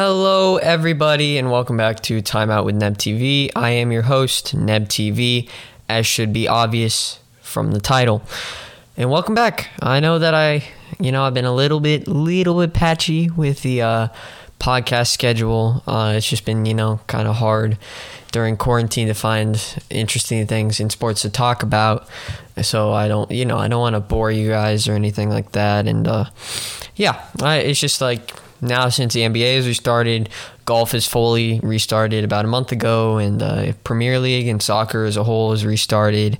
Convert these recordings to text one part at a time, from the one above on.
Hello, everybody, and welcome back to Time Out with Neb TV. I am your host, Neb TV, as should be obvious from the title. And welcome back. I know that I, you know, I've been a little bit, little bit patchy with the uh, podcast schedule. Uh, it's just been, you know, kind of hard during quarantine to find interesting things in sports to talk about. So I don't, you know, I don't want to bore you guys or anything like that. And uh, yeah, I, it's just like now since the NBA has restarted, golf is fully restarted about a month ago, and the Premier League and soccer as a whole is restarted.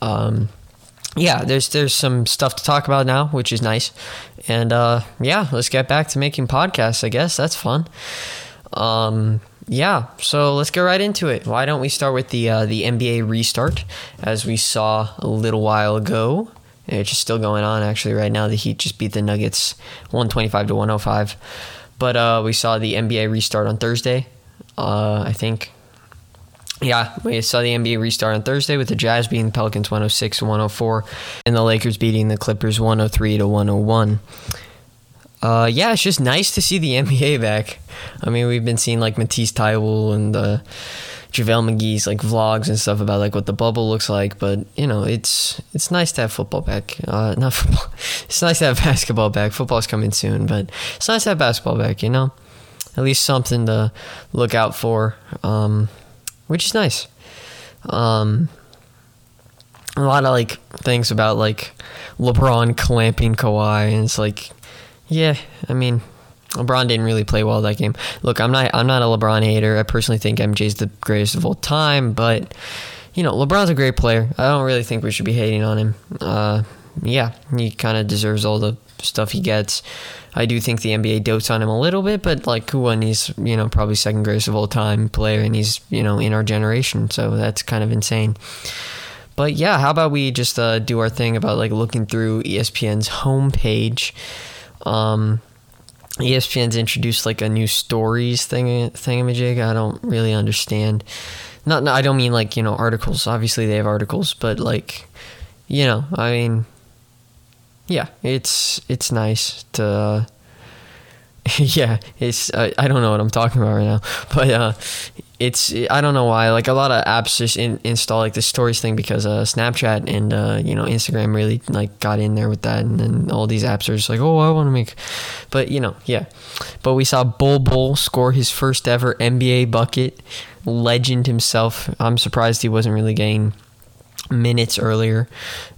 Um, yeah, there's there's some stuff to talk about now, which is nice. And uh, yeah, let's get back to making podcasts. I guess that's fun. Um, yeah, so let's get right into it. Why don't we start with the uh, the NBA restart, as we saw a little while ago. It's just still going on actually right now. The Heat just beat the Nuggets 125 to 105. But uh, we saw the NBA restart on Thursday. Uh, I think. Yeah, we saw the NBA restart on Thursday with the Jazz beating the Pelicans 106 to 104 and the Lakers beating the Clippers 103 to 101. Uh, yeah, it's just nice to see the NBA back. I mean, we've been seeing like Matisse Thybulle and JaVale McGee's like vlogs and stuff about like what the bubble looks like, but you know, it's it's nice to have football back. Uh, not football. It's nice to have basketball back. Football's coming soon, but it's nice to have basketball back. You know, at least something to look out for, um, which is nice. Um, a lot of like things about like LeBron clamping Kawhi, and it's like, yeah, I mean, LeBron didn't really play well that game. Look, I'm not I'm not a LeBron hater. I personally think MJ's the greatest of all time, but you know, LeBron's a great player. I don't really think we should be hating on him. Uh, yeah, he kind of deserves all the stuff he gets. I do think the NBA dotes on him a little bit, but like won? He's you know probably second greatest of all time player, and he's you know in our generation, so that's kind of insane. But yeah, how about we just uh, do our thing about like looking through ESPN's homepage. Um, ESPN's introduced like a new stories thing thingamajig. I don't really understand. Not, no, I don't mean like you know articles. Obviously they have articles, but like you know, I mean, yeah, it's it's nice to. Uh, yeah, it's uh, I don't know what I'm talking about right now, but uh, it's I don't know why. Like a lot of apps just in, install like the stories thing because uh, Snapchat and uh, you know Instagram really like got in there with that, and then all these apps are just like, oh, I want to make. But you know, yeah. But we saw Bol Bol score his first ever NBA bucket. Legend himself. I'm surprised he wasn't really getting minutes earlier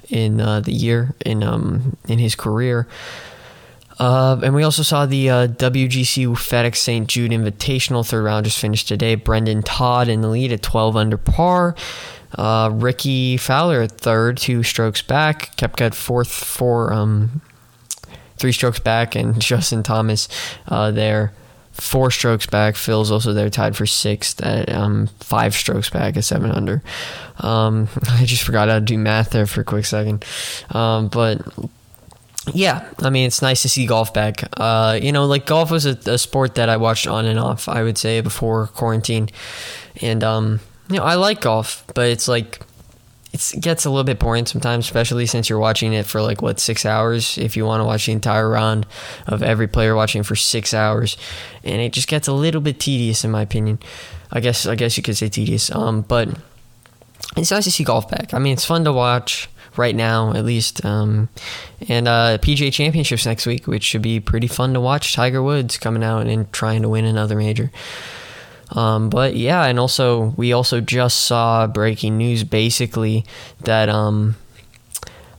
in uh, the year in um in his career. Uh, and we also saw the uh, WGC FedEx St. Jude Invitational third round just finished today. Brendon Todd in the lead at 12 under par. Uh, Rickie Fowler at third, two strokes back. Koepka at fourth, four, um, three strokes back, and Justin Thomas uh, there, four strokes back. Phil's also there, tied for sixth at um, five strokes back at seven under. Um, I just forgot how to do math there for a quick second, um, but yeah, I mean, it's nice to see golf back. Uh, you know, like golf was a, a, sport that I watched on and off. I would say before quarantine, and um, you know, I like golf, but it's like it's, it gets a little bit boring sometimes, especially since you're watching it for like what six hours. If you want to watch the entire round of every player watching for six hours, and it just gets a little bit tedious, in my opinion. I guess I guess you could say tedious. Um, but it's nice to see golf back. I mean, it's fun to watch right now, at least. Um, and uh, PGA Championships next week, which should be pretty fun to watch. Tiger Woods coming out and trying to win another major. Um, but yeah, and also we also just saw breaking news basically that um,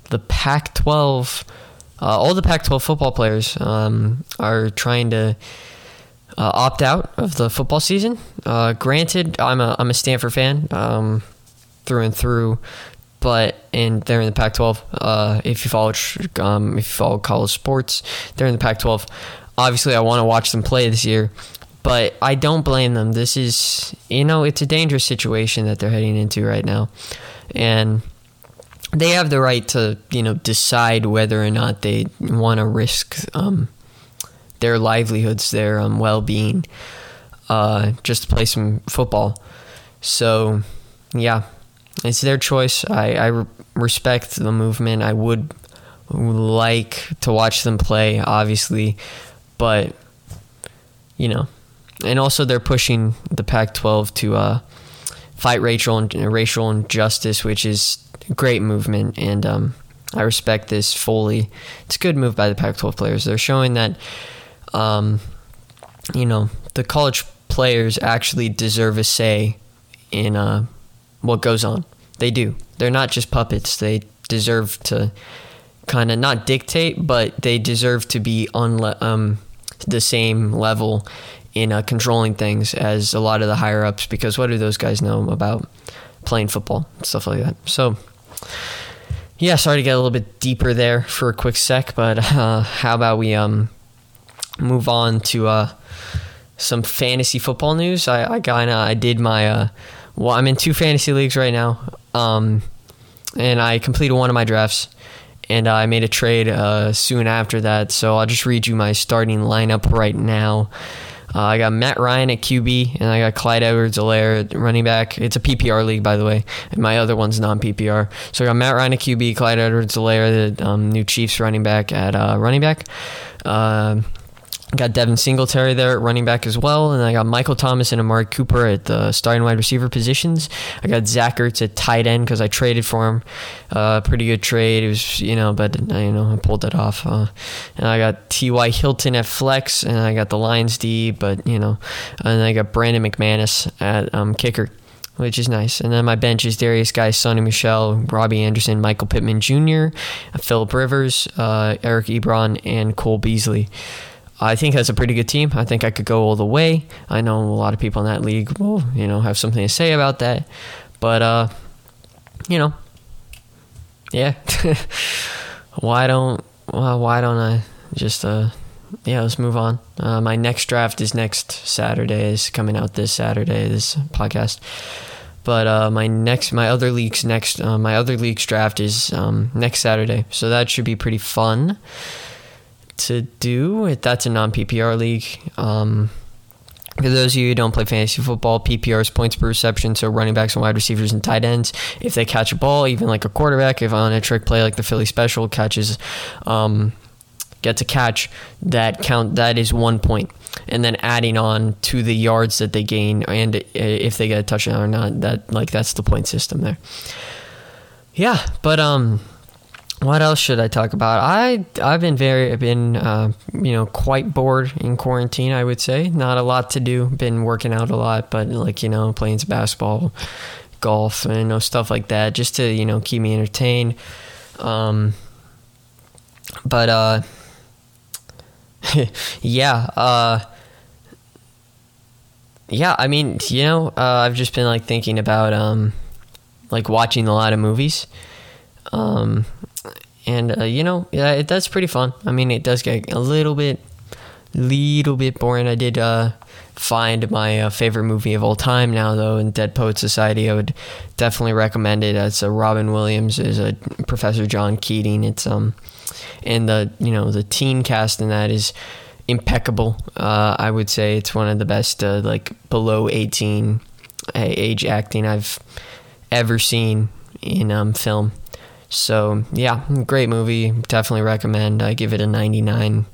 the Pac-12, uh, all the Pac-12 football players um, are trying to. Uh, opt out of the football season. Uh, granted, I'm a I'm a Stanford fan um, through and through but and they're in the Pac-12. Uh, if you follow um, if you follow college sports, they're in the Pac-12. Obviously, I want to watch them play this year, but I don't blame them. This is you know it's a dangerous situation that they're heading into right now, and they have the right to you know decide whether or not they want to risk um, their livelihoods, their um, well-being, uh, just to play some football. So, yeah, it's their choice. I, I respect the movement. I would like to watch them play, obviously, but you know, and also they're pushing the Pac-12 to uh, fight racial and racial injustice, which is a great movement, and um, I respect this fully. It's a good move by the Pac-12 players. They're showing that, um, you know, the college players actually deserve a say in uh, what goes on. They do. They're not just puppets. They deserve to kind of not dictate, but they deserve to be on um, the same level in uh, controlling things as a lot of the higher ups. Because what do those guys know about playing football stuff like that? So, yeah, sorry to get a little bit deeper there for a quick sec, but uh, how about we um, move on to uh, some fantasy football news? I, I kind of I did my uh, well, I'm in two fantasy leagues right now, um, and I completed one of my drafts and I made a trade uh, soon after that. So I'll just read you my starting lineup right now. Uh, I got Matt Ryan at QB, and I got Clyde Edwards-Helaire at running back. It's a PPR league, by the way, and my other one's non-PPR. So I got Matt Ryan at QB, Clyde Edwards-Helaire, the um, new Chiefs running back at uh, running back. Uh, Got Devin Singletary there at running back as well, and I got Michael Thomas and Amari Cooper at the starting wide receiver positions. I got Zach Ertz at tight end because I traded for him. Uh, pretty good trade. It was, you know, but you know I pulled that off. Uh, and I got T.Y. Hilton at flex, and I got the Lions D, but you know, and I got Brandon McManus at um, kicker which is nice. And then my bench is Darius Guice, Sony Michel, Robby Anderson, Michael Pittman Jr., Philip Rivers, uh, Eric Ebron, and Cole Beasley. I think that's a pretty good team. I think I could go all the way. I know a lot of people in that league will, you know, have something to say about that. But uh, you know, yeah. why don't well, why don't I just uh yeah, let's move on. Uh, my next draft is next Saturday. Is coming out this Saturday. This podcast. But uh, my next, my other league's next, uh, my other league's draft is um, next Saturday, so that should be pretty fun to do. That's a non PPR league. Um, for those of you who don't play fantasy football, PPR is points per reception, so running backs and wide receivers and tight ends. If they catch a ball, even like a quarterback, if on a trick play like the Philly special catches, um, gets a catch, that count that is one point, and then adding on to the yards that they gain and if they get a touchdown or not, that like that's the point system there. Yeah, but um, what else should I talk about? I I've been very been uh, you know quite bored in quarantine. I would say not a lot to do. Been working out a lot, but like you know playing some basketball, golf, and you know stuff like that, just to you know keep me entertained. Um, but uh, yeah, uh, yeah. I mean, you know, uh, I've just been like thinking about um, like watching a lot of movies. Um, and uh, you know, yeah, it, that's pretty fun. I mean, it does get a little bit, little bit boring. I did uh, find my uh, favorite movie of all time now, though, in Dead Poet Society. I would definitely recommend it. It's uh, Robin Williams is a Professor John Keating. It's um, and the you know the teen cast in that is impeccable. Uh, I would say it's one of the best uh, like below eighteen age acting I've ever seen in um, film. So yeah, great movie. Definitely recommend. I give it a 99.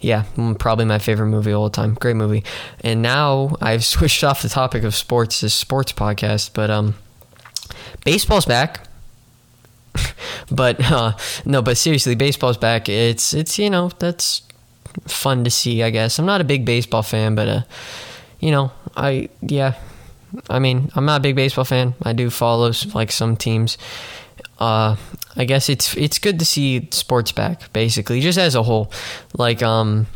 Yeah, probably my favorite movie all the time. Great movie. And now I've switched off the topic of sports, this sports podcast, but um, baseball's back. but uh, no, but seriously, baseball's back. It's it's you know that's fun to see. I guess I'm not a big baseball fan, but uh, you know I yeah, I mean I'm not a big baseball fan. I do follow like some teams uh, I guess it's it's good to see sports back, basically, just as a whole. Like um,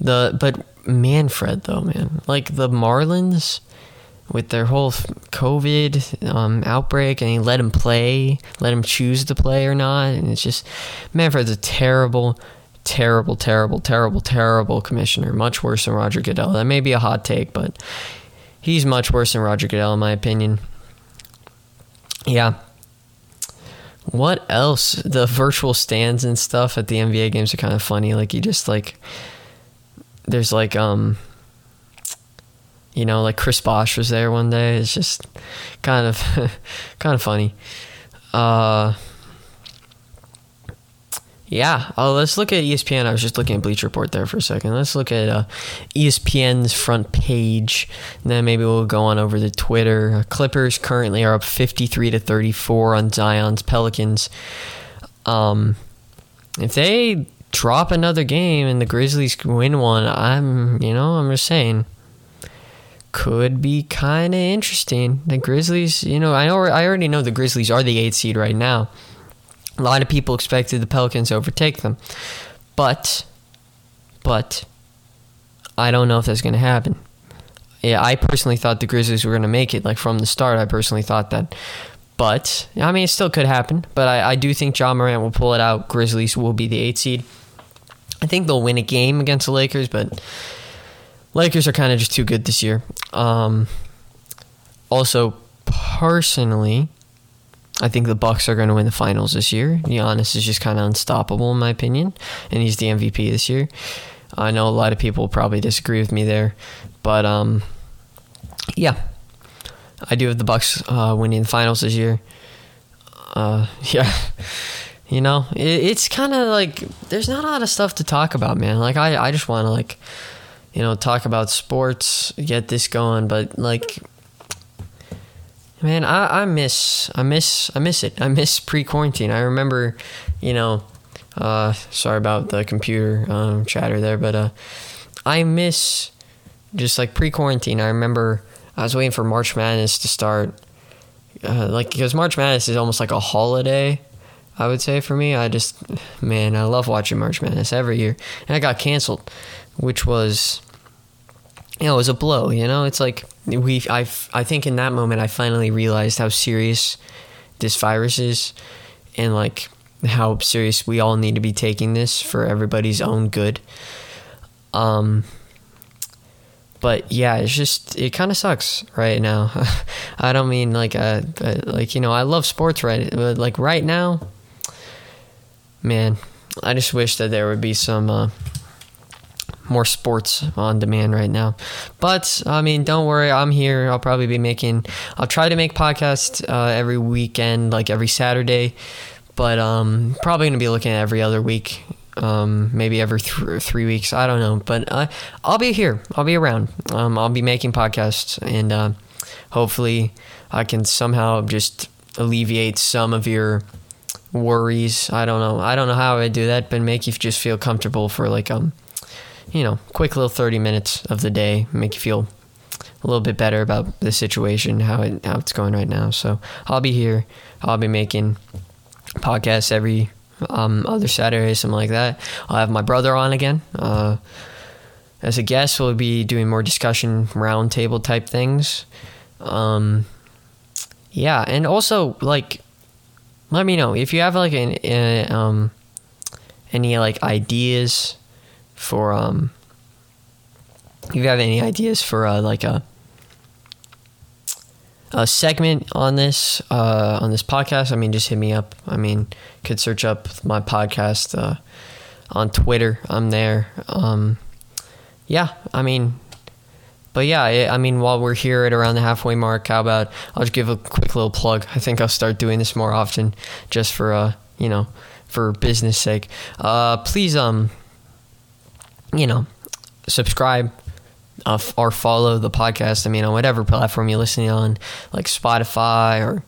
the but Manfred though, man, like the Marlins with their whole COVID um, outbreak, and he let him play, let him choose to play or not, and it's just Manfred's a terrible, terrible, terrible, terrible, terrible commissioner. Much worse than Roger Goodell. That may be a hot take, but he's much worse than Roger Goodell in my opinion yeah. What else? The virtual stands and stuff at the NBA games are kind of funny. Like you just like there's like um you know, like Chris Bosh was there one day. It's just kind of kind of funny. Uh yeah, oh, let's look at ESPN. I was just looking at Bleacher Report there for a second. Let's look at uh, ESPN's front page. And then maybe we'll go on over to Twitter. Uh, Clippers currently are up 53 to 34 on Zion's Pelicans. Um, if they drop another game and the Grizzlies win one, I'm, you know, I'm just saying could be kind of interesting. The Grizzlies, you know, I know I already know the Grizzlies are the 8th seed right now. A lot of people expected the Pelicans to overtake them. But, but, I don't know if that's going to happen. Yeah, I personally thought the Grizzlies were going to make it. Like from the start, I personally thought that. But, I mean, it still could happen. But I, I do think Ja Morant will pull it out. Grizzlies will be the eight seed. I think they'll win a game against the Lakers, but Lakers are kind of just too good this year. Um, also, personally, I think the Bucks are going to win the finals this year. Giannis is just kind of unstoppable in my opinion, and he's the MVP this year. I know a lot of people probably disagree with me there, but um, yeah, I do have the Bucks uh, winning the finals this year. Uh, yeah, you know, it, it's kind of like there's not a lot of stuff to talk about, man. Like I, I just want to like, you know, talk about sports, get this going, but like Man, I, I miss I miss I miss it. I miss pre quarantine. I remember, you know, uh, sorry about the computer um, chatter there, but uh, I miss just like pre quarantine. I remember I was waiting for March Madness to start, uh, like because March Madness is almost like a holiday. I would say for me, I just man, I love watching March Madness every year, and I got canceled, which was you know, it was a blow. You know, it's like we. I I think in that moment I finally realized how serious this virus is, and like how serious we all need to be taking this for everybody's own good. Um. But yeah, it's just it kind of sucks right now. I don't mean like uh, like you know I love sports right, but like right now, man, I just wish that there would be some. Uh, more sports on demand right now. But I mean, don't worry, I'm here. I'll probably be making. I'll try to make podcasts uh, every weekend, like every Saturday. But um, probably gonna be looking at every other week. Um, maybe every th- three weeks. I don't know, but uh, I'll be here. I'll be around. Um, I'll be making podcasts, and uh, hopefully, I can somehow just alleviate some of your worries. I don't know. I don't know how I do that, but make you just feel comfortable for like um you know, quick little 30 minutes of the day, make you feel a little bit better about the situation, how it how it's going right now. So I'll be here. I'll be making podcasts every um, other Saturday, something like that. I'll have my brother on again. Uh, as a guest, we'll be doing more discussion roundtable type things. Um, yeah, and also like, let me know if you have like an, uh, um, any like ideas for um if you have any ideas for uh, like a a segment on this uh, on this podcast, I mean, just hit me up. I mean, could search up my podcast uh, on Twitter. I'm there. Um, yeah, I mean, but yeah, I, I mean, while we're here at around the halfway mark, how about I'll just give a quick little plug. I think I'll start doing this more often, just for uh, you know, for business sake. Uh, please um you know, subscribe uh, or follow the podcast. I mean, on whatever platform you're listening on, like Spotify or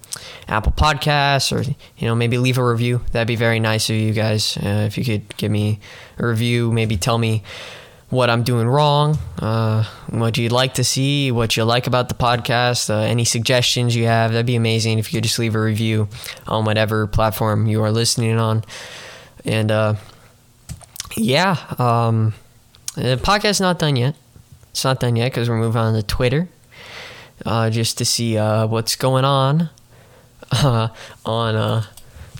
Apple Podcasts, or you know, maybe leave a review. That'd be very nice of you guys. Uh, if you could give me a review, maybe tell me what I'm doing wrong, uh, what you'd like to see, what you like about the podcast, uh, any suggestions you have. That'd be amazing if you could just leave a review on whatever platform you are listening on. And uh, yeah. Um, the podcast's not done yet. It's not done yet because we're moving on to Twitter uh, just to see uh, what's going on uh, on uh,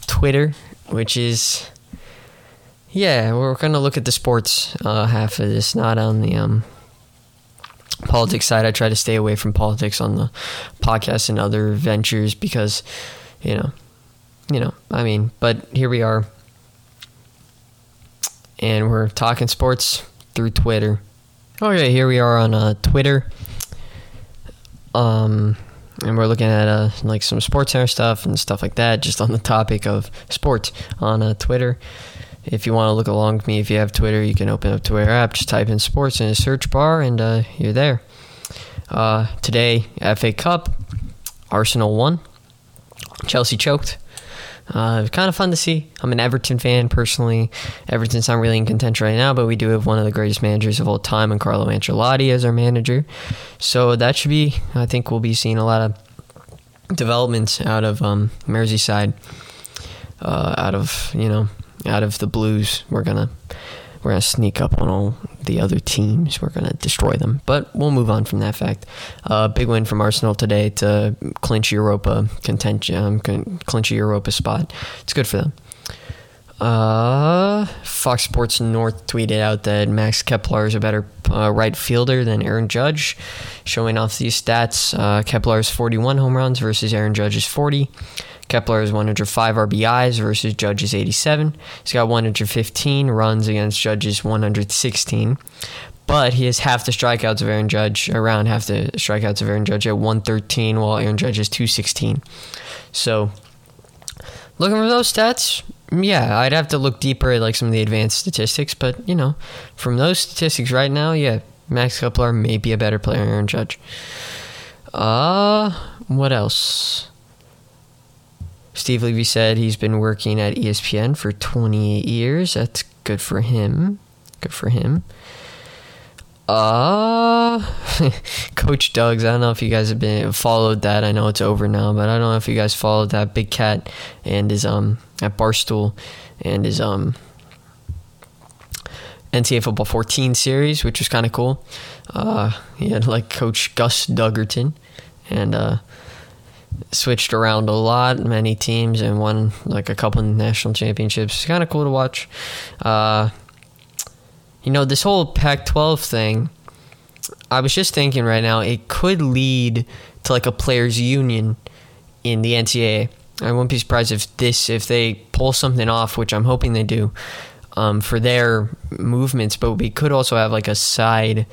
Twitter, which is yeah, we're gonna look at the sports uh, half of this, not on the um, politics side. I try to stay away from politics on the podcast and other ventures because you know, you know, I mean, but here we are, and we're talking sports through Twitter. Okay, here we are on uh, Twitter. Um, and we're looking at uh, like some sports center stuff and stuff like that, just on the topic of sports on uh, Twitter. if you want to look along with me, if you have Twitter, you can open up Twitter app, just type in sports in the search bar, and uh, you're there. Uh, today, FA Cup, Arsenal won, Chelsea choked. Uh, kind of fun to see. I'm an Everton fan personally. Everton's not really in contention right now, but we do have one of the greatest managers of all time, and Carlo Ancelotti as our manager. So that should be. I think we'll be seeing a lot of developments out of um, Merseyside, uh, out of you know, out of the Blues. We're gonna we're gonna sneak up on all the other teams. We're gonna destroy them. But we'll move on from that fact. Uh, big win from Arsenal today to clinch Europa contention, um, clinch a Europa spot. It's good for them. Uh, Fox Sports North tweeted out that Max Kepler is a better uh, right fielder than Aaron Judge, showing off these stats. Uh, Kepler has 41 home runs versus Aaron Judge's 40. Kepler has 105 RBIs versus Judge's 87. He's got 115 runs against Judge's 116. But he has half the strikeouts of Aaron Judge, around half the strikeouts of Aaron Judge at 113, while Aaron Judge is 216. So, looking for those stats, yeah, I'd have to look deeper at like some of the advanced statistics, but you know, from those statistics right now, yeah, Max Kepler may be a better player than Aaron Judge. Uh, what else? Steve Levy said he's been working at ESPN for 28 years. That's good for him. Good for him. Uh, Coach Doug's. I don't know if you guys have been followed that. I know it's over now, but I don't know if you guys followed that Big Cat and his um at Barstool and his um NCAA Football 14 series, which was kind of cool. Uh, he had like Coach Gus Duggerton and uh switched around a lot, many teams, and won like a couple national championships. It's kind of cool to watch. Uh, you know, this whole Pac 12 thing, I was just thinking right now, it could lead to like a players' union in the NCAA. I wouldn't be surprised if this, if they pull something off, which I'm hoping they do, um, for their movements, but we could also have like a side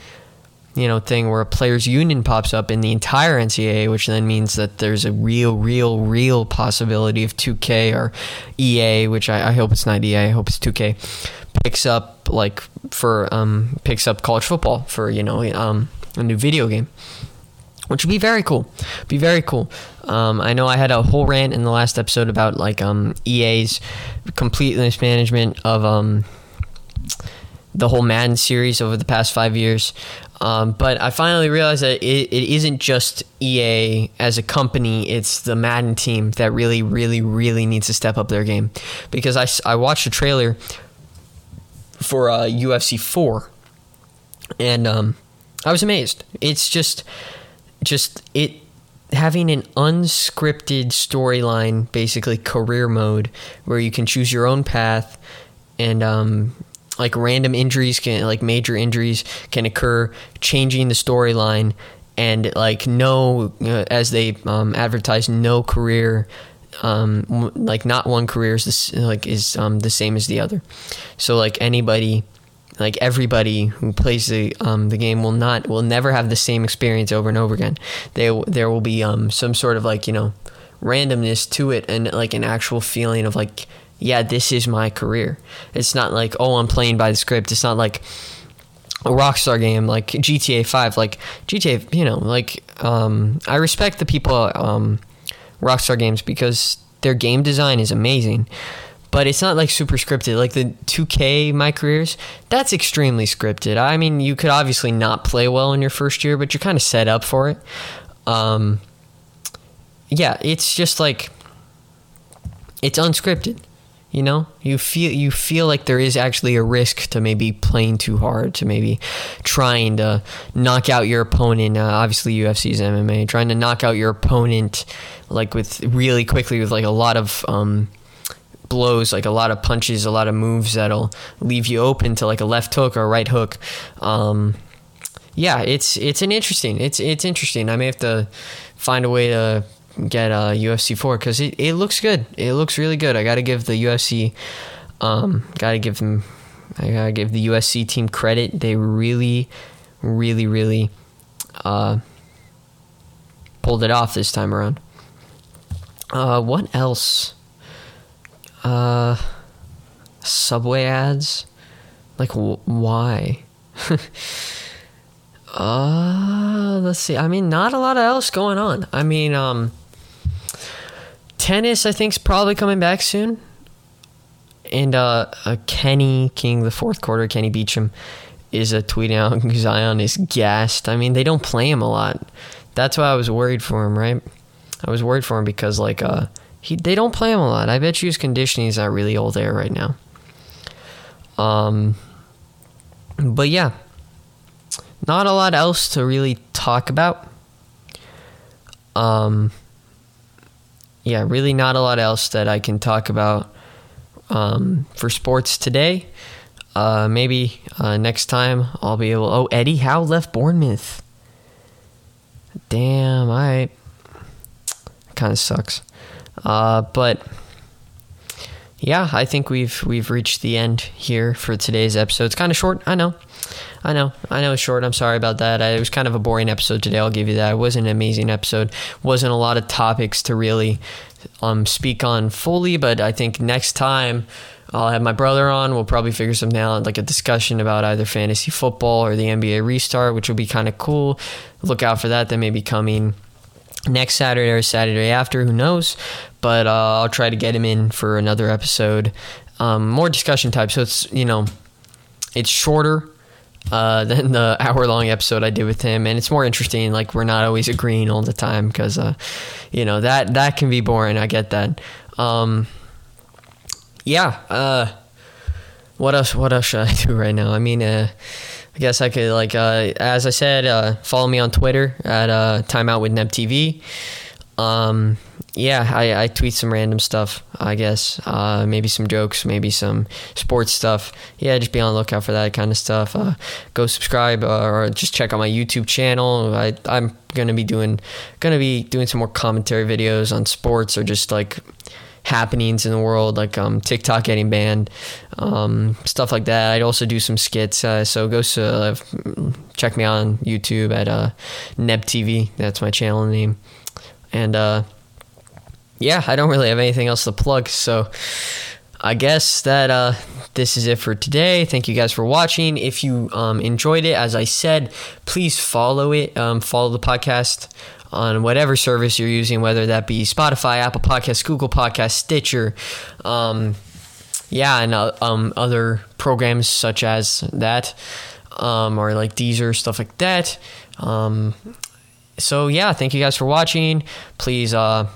you know thing where a players union pops up in the entire NCAA, which then means that there's a real, real, real possibility of 2K or EA, which I, I hope it's not EA, I hope it's 2K, picks up like for um picks up college football for you know um a new video game. Which would be very cool. Be very cool. Um, I know I had a whole rant in the last episode about like um, EA's complete mismanagement of um, the whole Madden series over the past five years. Um, but I finally realized that it, it isn't just EA as a company, it's the Madden team that really, really, really needs to step up their game. Because I, I watched a trailer for uh, UFC 4 and um, I was amazed. It's just, just it having an unscripted storyline, basically career mode, where you can choose your own path and um, like random injuries can like major injuries can occur changing the storyline and like no as they um, advertise no career um, like not one career is this, like is um, the same as the other. So like anybody like everybody who plays the um, the game will not will never have the same experience over and over again. They there will be um, some sort of like you know randomness to it and like an actual feeling of like yeah, this is my career. It's not like, oh, I'm playing by the script. It's not like a Rockstar game like GTA 5. Like, GTA, you know, like, um, I respect the people um, Rockstar games because their game design is amazing. But it's not like super scripted. Like the 2K My Careers, that's extremely scripted. I mean, you could obviously not play well in your first year, but you're kind of set up for it. Um, yeah, it's just like, it's unscripted you know? You feel you feel like there is actually a risk to maybe playing too hard to maybe trying to knock out your opponent. Uh, obviously UFC's MMA trying to knock out your opponent like with really quickly with like a lot of um, blows like a lot of punches a lot of moves that'll leave you open to like a left hook or a right hook. Um, yeah it's it's an interesting it's it's interesting. I may have to find a way to get uh, UFC 4 because it, it looks good. It looks really good. I got to give the UFC, um, got to give them, I got to give the USC team credit. They really, really, really uh, pulled it off this time around. Uh, what else? Uh, Subway ads? Like, wh- why? uh, let's see. I mean, not a lot of else going on. I mean, um, tennis, I think, is probably coming back soon. And uh, uh, Kenny King, the fourth quarter, Kenny Beecham, is a tweeting out Zion is gassed. I mean, they don't play him a lot. That's why I was worried for him, right? I was worried for him because like uh he they don't play him a lot. I bet you his conditioning is not really all there right now. Um but yeah. Not a lot else to really talk about. Um yeah, really not a lot else that I can talk about um, for sports today. Uh, maybe uh, next time I'll be able. Oh, Eddie Howe left Bournemouth. Damn, I kind of sucks. Uh, but yeah, I think we've we've reached the end here for today's episode. It's kind of short, I know. I know, I know short. I'm sorry about that. I, it was kind of a boring episode today. I'll give you that. It wasn't an amazing episode. wasn't a lot of topics to really um, speak on fully, but I think next time I'll have my brother on. We'll probably figure something out, like a discussion about either fantasy football or the NBA restart, which will be kind of cool. Look out for that. That may be coming next Saturday or Saturday after. Who knows? But uh, I'll try to get him in for another episode. Um, more discussion type. So it's you know, it's shorter uh, than the hour long episode I did with him, and it's more interesting. Like we're not always agreeing all the time because, uh, you know, that that can be boring. I get that. Um, yeah. Uh, what else? What else should I do right now? I mean, uh, I guess I could like, uh, as I said, uh, follow me on Twitter at Timeout with Neb TV. Um, yeah, I, I tweet some random stuff. I guess uh, maybe some jokes, maybe some sports stuff. Yeah, just be on the lookout for that kind of stuff. Uh, go subscribe uh, or just check out my YouTube channel. I, I'm gonna be doing gonna be doing some more commentary videos on sports or just like happenings in the world, like um, TikTok getting banned, um, stuff like that. I'd also do some skits. Uh, so go uh, check me on YouTube at uh, Neb TV. That's my channel name. And uh, yeah, I don't really have anything else to plug. So I guess that uh, this is it for today. Thank you guys for watching. If you um, enjoyed it, as I said, please follow it. Um, follow the podcast on whatever service you're using, whether that be Spotify, Apple Podcasts, Google Podcasts, Stitcher. Um, yeah, and uh, um, other programs such as that, um, or like Deezer, stuff like that. Um, so yeah, thank you guys for watching. Please uh,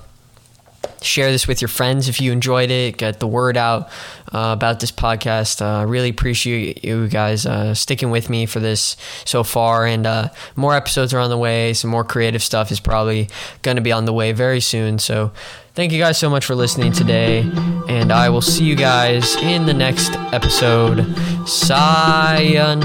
share this with your friends if you enjoyed it. Get the word out uh, about this podcast. I uh, really appreciate you guys uh, sticking with me for this so far. And uh, more episodes are on the way. Some more creative stuff is probably going to be on the way very soon. So thank you guys so much for listening today. And I will see you guys in the next episode. Sayonara.